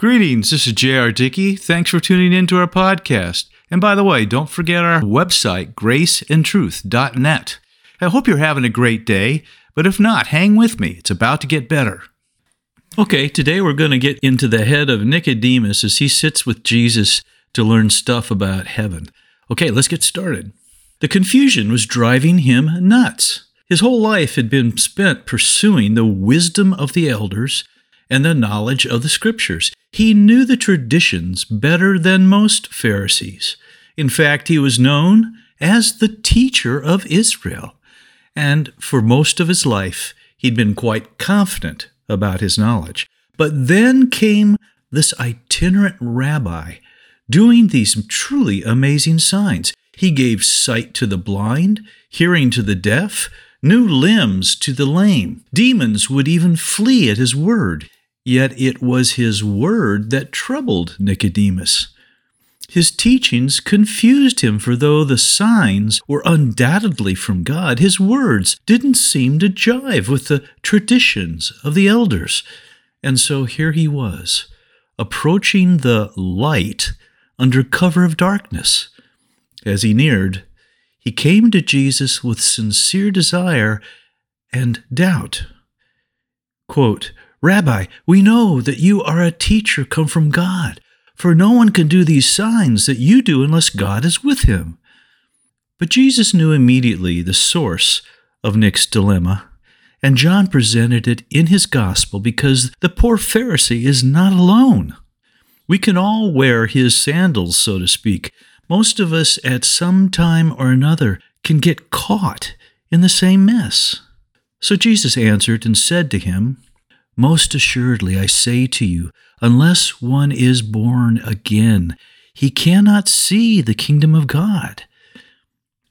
Greetings, this is J.R. Dickey. Thanks for tuning in to our podcast. And by the way, don't forget our website, graceandtruth.net. I hope you're having a great day, but if not, hang with me. It's about to get better. Okay, today we're going to get into the head of Nicodemus as he sits with Jesus to learn stuff about heaven. Okay, let's get started. The confusion was driving him nuts. His whole life had been spent pursuing the wisdom of the elders and the knowledge of the scriptures. He knew the traditions better than most Pharisees. In fact, he was known as the teacher of Israel. And for most of his life, he'd been quite confident about his knowledge. But then came this itinerant rabbi doing these truly amazing signs. He gave sight to the blind, hearing to the deaf, new limbs to the lame. Demons would even flee at his word. Yet it was his word that troubled Nicodemus. His teachings confused him, for though the signs were undoubtedly from God, his words didn't seem to jive with the traditions of the elders. And so here he was, approaching the light under cover of darkness. As he neared, he came to Jesus with sincere desire and doubt. Quote, Rabbi, we know that you are a teacher come from God, for no one can do these signs that you do unless God is with him. But Jesus knew immediately the source of Nick's dilemma, and John presented it in his gospel because the poor Pharisee is not alone. We can all wear his sandals, so to speak. Most of us, at some time or another, can get caught in the same mess. So Jesus answered and said to him, most assuredly, I say to you, unless one is born again, he cannot see the kingdom of God.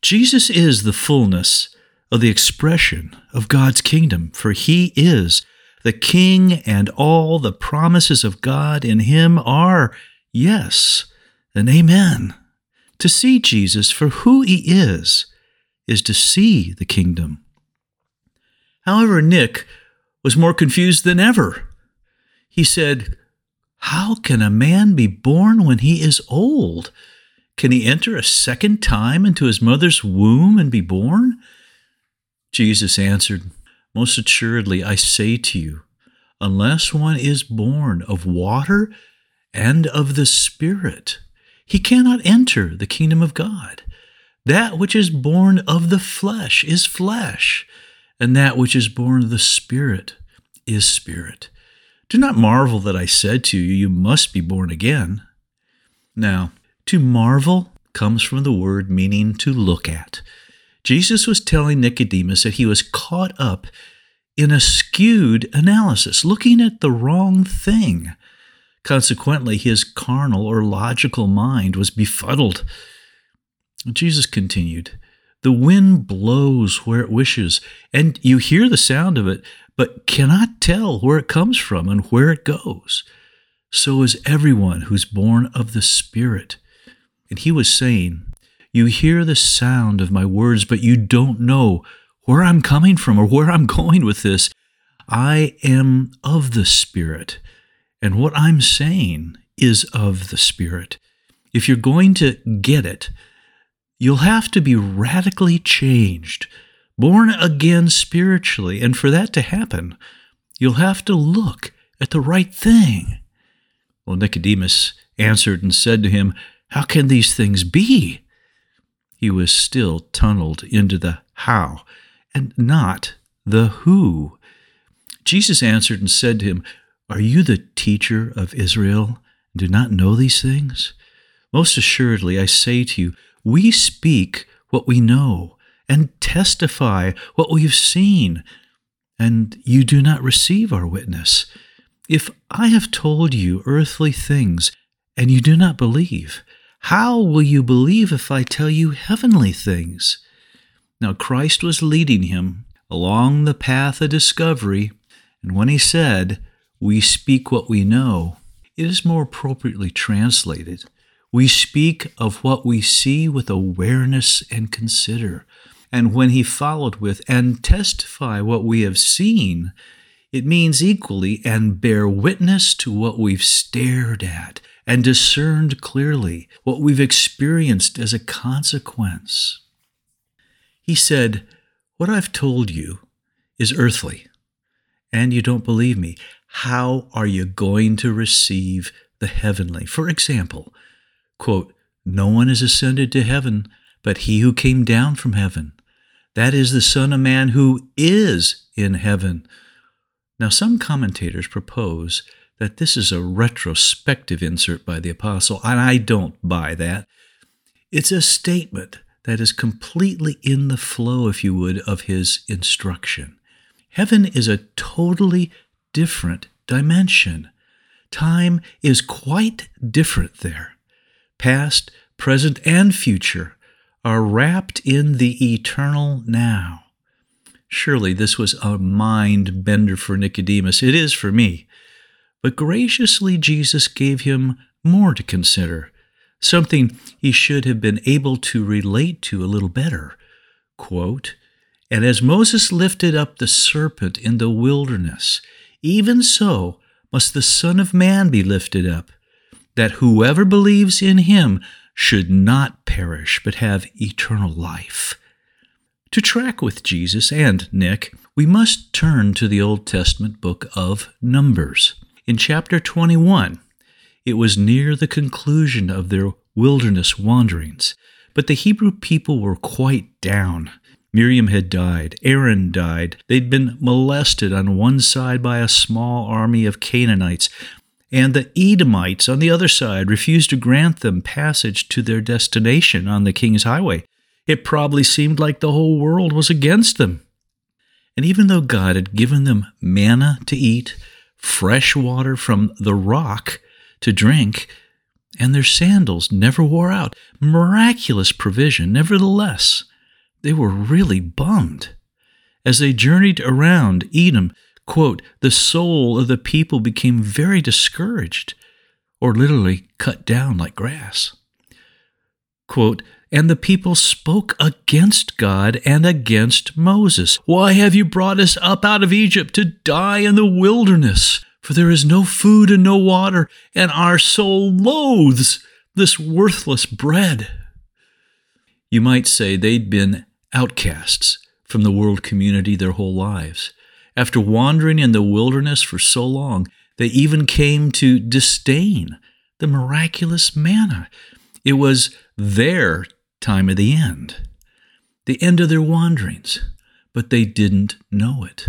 Jesus is the fullness of the expression of God's kingdom, for he is the King, and all the promises of God in him are yes and amen. To see Jesus for who he is is to see the kingdom. However, Nick was more confused than ever. He said, How can a man be born when he is old? Can he enter a second time into his mother's womb and be born? Jesus answered, Most assuredly, I say to you, unless one is born of water and of the Spirit, he cannot enter the kingdom of God. That which is born of the flesh is flesh and that which is born of the Spirit is spirit. Do not marvel that I said to you, You must be born again. Now, to marvel comes from the word meaning to look at. Jesus was telling Nicodemus that he was caught up in a skewed analysis, looking at the wrong thing. Consequently, his carnal or logical mind was befuddled. Jesus continued, the wind blows where it wishes, and you hear the sound of it, but cannot tell where it comes from and where it goes. So is everyone who's born of the Spirit. And he was saying, You hear the sound of my words, but you don't know where I'm coming from or where I'm going with this. I am of the Spirit, and what I'm saying is of the Spirit. If you're going to get it, You'll have to be radically changed, born again spiritually. And for that to happen, you'll have to look at the right thing. Well, Nicodemus answered and said to him, How can these things be? He was still tunneled into the how and not the who. Jesus answered and said to him, Are you the teacher of Israel and do not know these things? Most assuredly, I say to you, we speak what we know and testify what we have seen, and you do not receive our witness. If I have told you earthly things and you do not believe, how will you believe if I tell you heavenly things? Now, Christ was leading him along the path of discovery, and when he said, We speak what we know, it is more appropriately translated, we speak of what we see with awareness and consider. And when he followed with, and testify what we have seen, It means equally and bear witness to what we've stared at and discerned clearly, what we've experienced as a consequence. He said, What I've told you is earthly, and you don't believe me. How are you going to receive the heavenly? For example, quote, No one has ascended to heaven but he who came down from heaven. That is the Son of Man who is in heaven. Now, some commentators propose that this is a retrospective insert by the apostle, and I don't buy that. It's a statement that is completely in the flow, if you would, of his instruction. Heaven is a totally different dimension. Time is quite different there. Past, present, and future are wrapped in the eternal now. Surely this was a mind bender for Nicodemus. It is for me. But graciously, Jesus gave him more to consider, something he should have been able to relate to a little better. Quote, and as Moses lifted up the serpent in the wilderness, even so must the Son of Man be lifted up, that whoever believes in him should not perish but have eternal life. To track with Jesus and Nick, we must turn to the Old Testament book of Numbers. In chapter 21, it was near the conclusion of their wilderness wanderings, but the Hebrew people were quite down. Miriam had died, Aaron died, they'd been molested on one side by a small army of Canaanites, and the Edomites on the other side refused to grant them passage to their destination on the king's highway. It probably seemed like the whole world was against them. And even though God had given them manna to eat, fresh water from the rock to drink, and their sandals never wore out, miraculous provision, nevertheless, they were really bummed. As they journeyed around Edom, quote, the soul of the people became very discouraged, or literally cut down like grass. Quote, and the people spoke against God and against Moses. Why have you brought us up out of Egypt to die in the wilderness? For there is no food and no water, and our soul loathes this worthless bread. You might say they'd been outcasts from the world community their whole lives. After wandering in the wilderness for so long, they even came to disdain the miraculous manna. It was their time of the end, the end of their wanderings, but they didn't know it.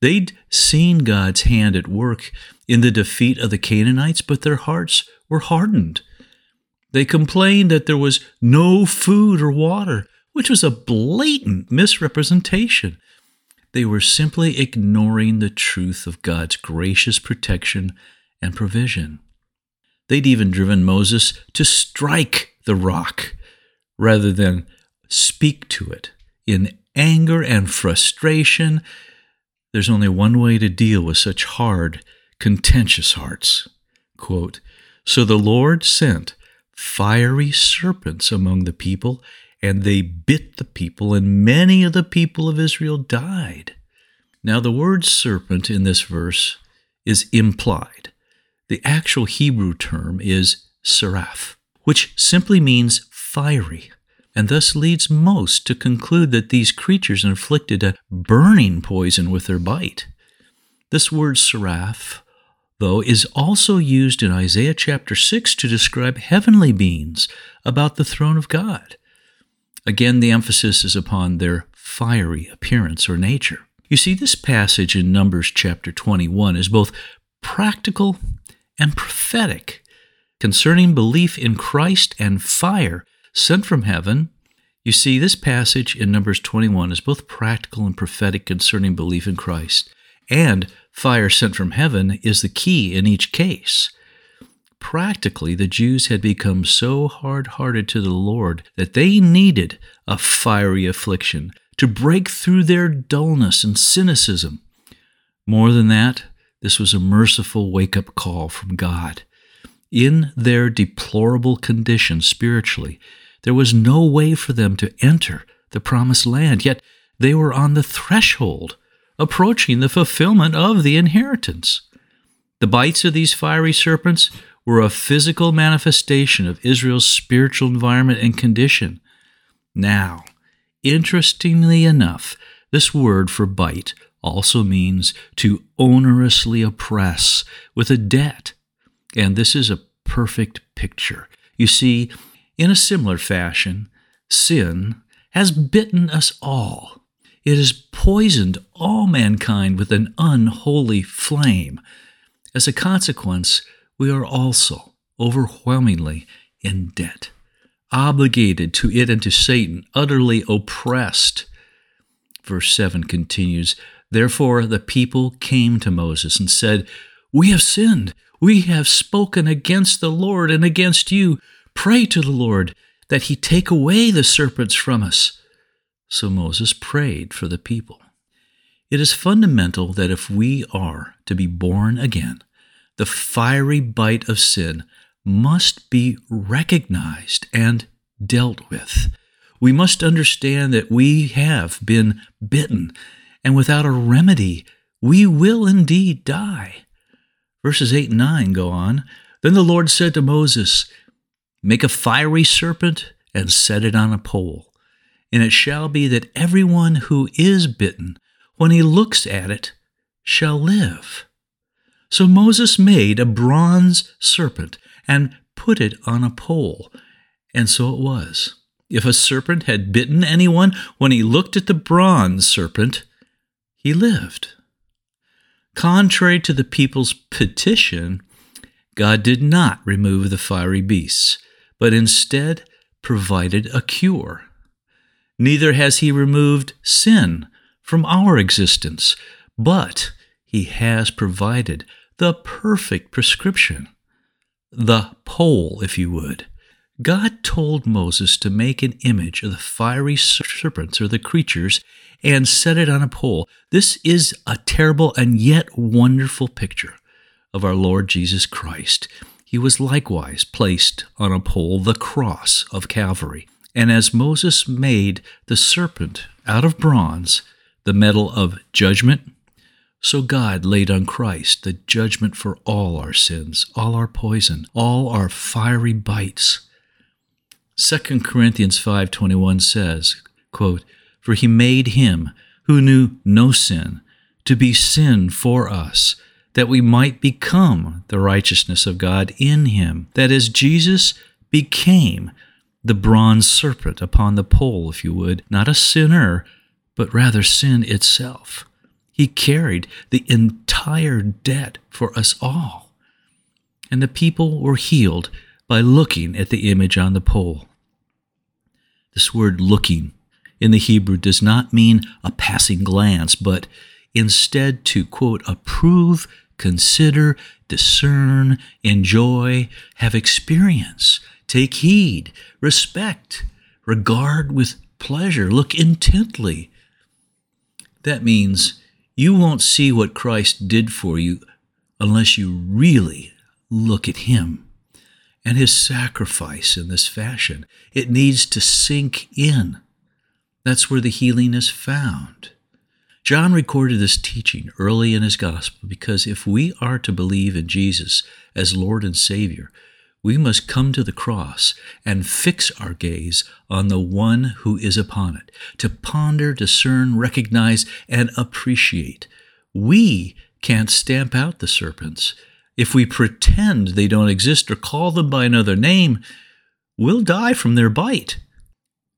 They'd seen God's hand at work in the defeat of the Canaanites, but their hearts were hardened. They complained that there was no food or water, which was a blatant misrepresentation. They were simply ignoring the truth of God's gracious protection and provision. They'd even driven Moses to strike the rock rather than speak to it. In anger and frustration, there's only one way to deal with such hard, contentious hearts. Quote, so the Lord sent fiery serpents among the people and they bit the people, and many of the people of Israel died. Now, the word serpent in this verse is implied. The actual Hebrew term is seraph, which simply means fiery, and thus leads most to conclude that these creatures inflicted a burning poison with their bite. This word seraph, though, is also used in Isaiah chapter 6 to describe heavenly beings about the throne of God. Again, the emphasis is upon their fiery appearance or nature. You see, this passage in Numbers chapter 21 is both practical and prophetic concerning belief in Christ and fire sent from heaven. You see, this passage in Numbers 21 is both practical and prophetic concerning belief in Christ, and fire sent from heaven is the key in each case. Practically, the Jews had become so hard hearted to the Lord that they needed a fiery affliction to break through their dullness and cynicism. More than that, this was a merciful wake up call from God. In their deplorable condition spiritually, there was no way for them to enter the promised land, yet they were on the threshold approaching the fulfillment of the inheritance. The bites of these fiery serpents were a physical manifestation of Israel's spiritual environment and condition. Now, interestingly enough, this word for bite also means to onerously oppress with a debt. And this is a perfect picture. You see, in a similar fashion, sin has bitten us all. It has poisoned all mankind with an unholy flame. As a consequence, we are also overwhelmingly in debt, obligated to it and to Satan, utterly oppressed. Verse 7 continues Therefore the people came to Moses and said, We have sinned. We have spoken against the Lord and against you. Pray to the Lord that he take away the serpents from us. So Moses prayed for the people. It is fundamental that if we are to be born again, the fiery bite of sin must be recognized and dealt with. We must understand that we have been bitten and without a remedy, we will indeed die. Verses 8 and 9 go on. Then the Lord said to Moses, Make a fiery serpent and set it on a pole. And it shall be that everyone who is bitten, when he looks at it, shall live. So Moses made a bronze serpent and put it on a pole. And so it was. If a serpent had bitten anyone, when he looked at the bronze serpent, he lived. Contrary to the people's petition, God did not remove the fiery beasts, but instead provided a cure. Neither has he removed sin from our existence, but he has provided the perfect prescription, the pole, if you would. God told Moses to make an image of the fiery serpents or the creatures and set it on a pole. This is a terrible and yet wonderful picture of our Lord Jesus Christ. He was likewise placed on a pole, the cross of Calvary. And as Moses made the serpent out of bronze, the metal of judgment, so God laid on Christ the judgment for all our sins, all our poison, all our fiery bites. 2 Corinthians 5:21 says, quote, for he made him who knew no sin to be sin for us, that we might become the righteousness of God in him. That is, Jesus became the bronze serpent upon the pole, if you would, not a sinner, but rather sin itself. He carried the entire debt for us all. And the people were healed by looking at the image on the pole. This word looking in the Hebrew does not mean a passing glance, but instead to quote, approve, consider, discern, enjoy, have experience, take heed, respect, regard with pleasure, look intently. That means you won't see what Christ did for you unless you really look at Him and His sacrifice in this fashion. It needs to sink in. That's where the healing is found. John recorded this teaching early in his gospel because if we are to believe in Jesus as Lord and Savior, we must come to the cross and fix our gaze on the one who is upon it, to ponder, discern, recognize, and appreciate. We can't stamp out the serpents. If we pretend they don't exist or call them by another name, we'll die from their bite.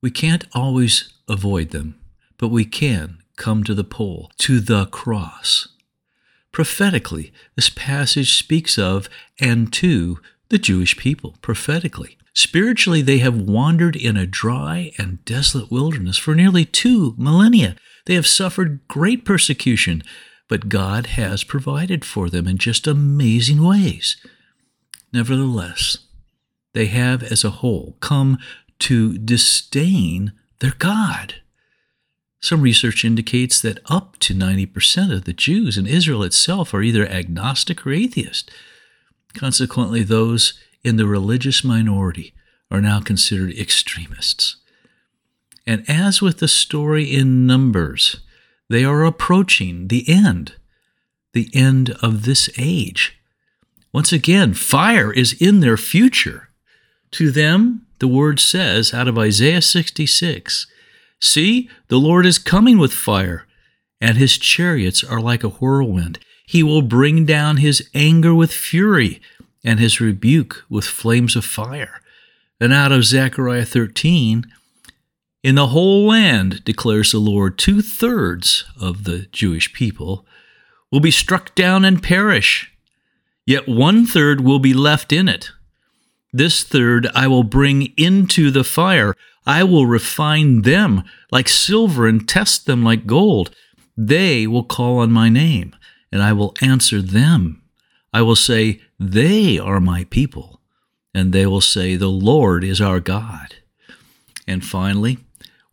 We can't always avoid them, but we can come to the pole, to the cross. Prophetically, this passage speaks of and to the Jewish people, prophetically. Spiritually, they have wandered in a dry and desolate wilderness for nearly two millennia. They have suffered great persecution, but God has provided for them in just amazing ways. Nevertheless, they have as a whole come to disdain their God. Some research indicates that up to 90% of the Jews in Israel itself are either agnostic or atheist. Consequently, those in the religious minority are now considered extremists. And as with the story in Numbers, They are approaching the end, the end of this age. Once again, fire is in their future. To them, the word says out of Isaiah 66 See, the Lord is coming with fire, and his chariots are like a whirlwind. He will bring down his anger with fury, and his rebuke with flames of fire. And out of Zechariah 13, in the whole land, declares the Lord, two thirds of the Jewish people will be struck down and perish, yet one third will be left in it. This third I will bring into the fire. I will refine them like silver and test them like gold. They will call on my name, and I will answer them. I will say, They are my people, and they will say, The Lord is our God. And finally,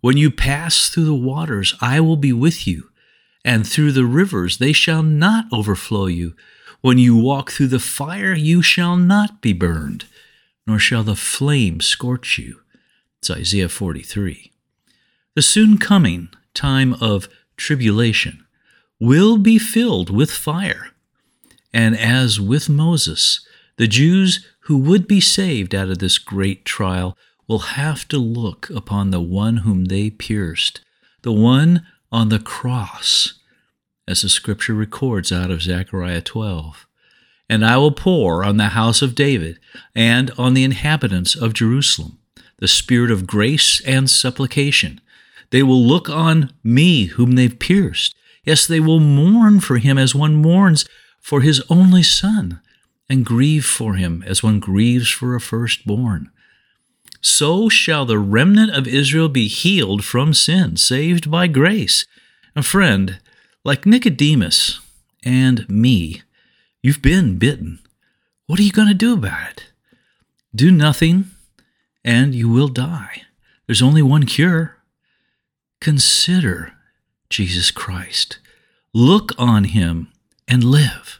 when you pass through the waters, I will be with you, and through the rivers, they shall not overflow you. When you walk through the fire, you shall not be burned, nor shall the flame scorch you. It's Isaiah 43. The soon coming time of tribulation will be filled with fire. And as with Moses, the Jews who would be saved out of this great trial will have to look upon the one whom they pierced, the one on the cross, as the scripture records out of Zechariah 12. And I will pour on the house of David and on the inhabitants of Jerusalem the spirit of grace and supplication. They will look on me whom they've pierced. Yes, they will mourn for him as one mourns for his only son, and grieve for him as one grieves for a firstborn so shall the remnant of Israel be healed from sin, saved by grace. A friend, like Nicodemus and me, you've been bitten. What are you going to do about it? Do nothing, and you will die. There's only one cure. Consider Jesus Christ. Look on him and live.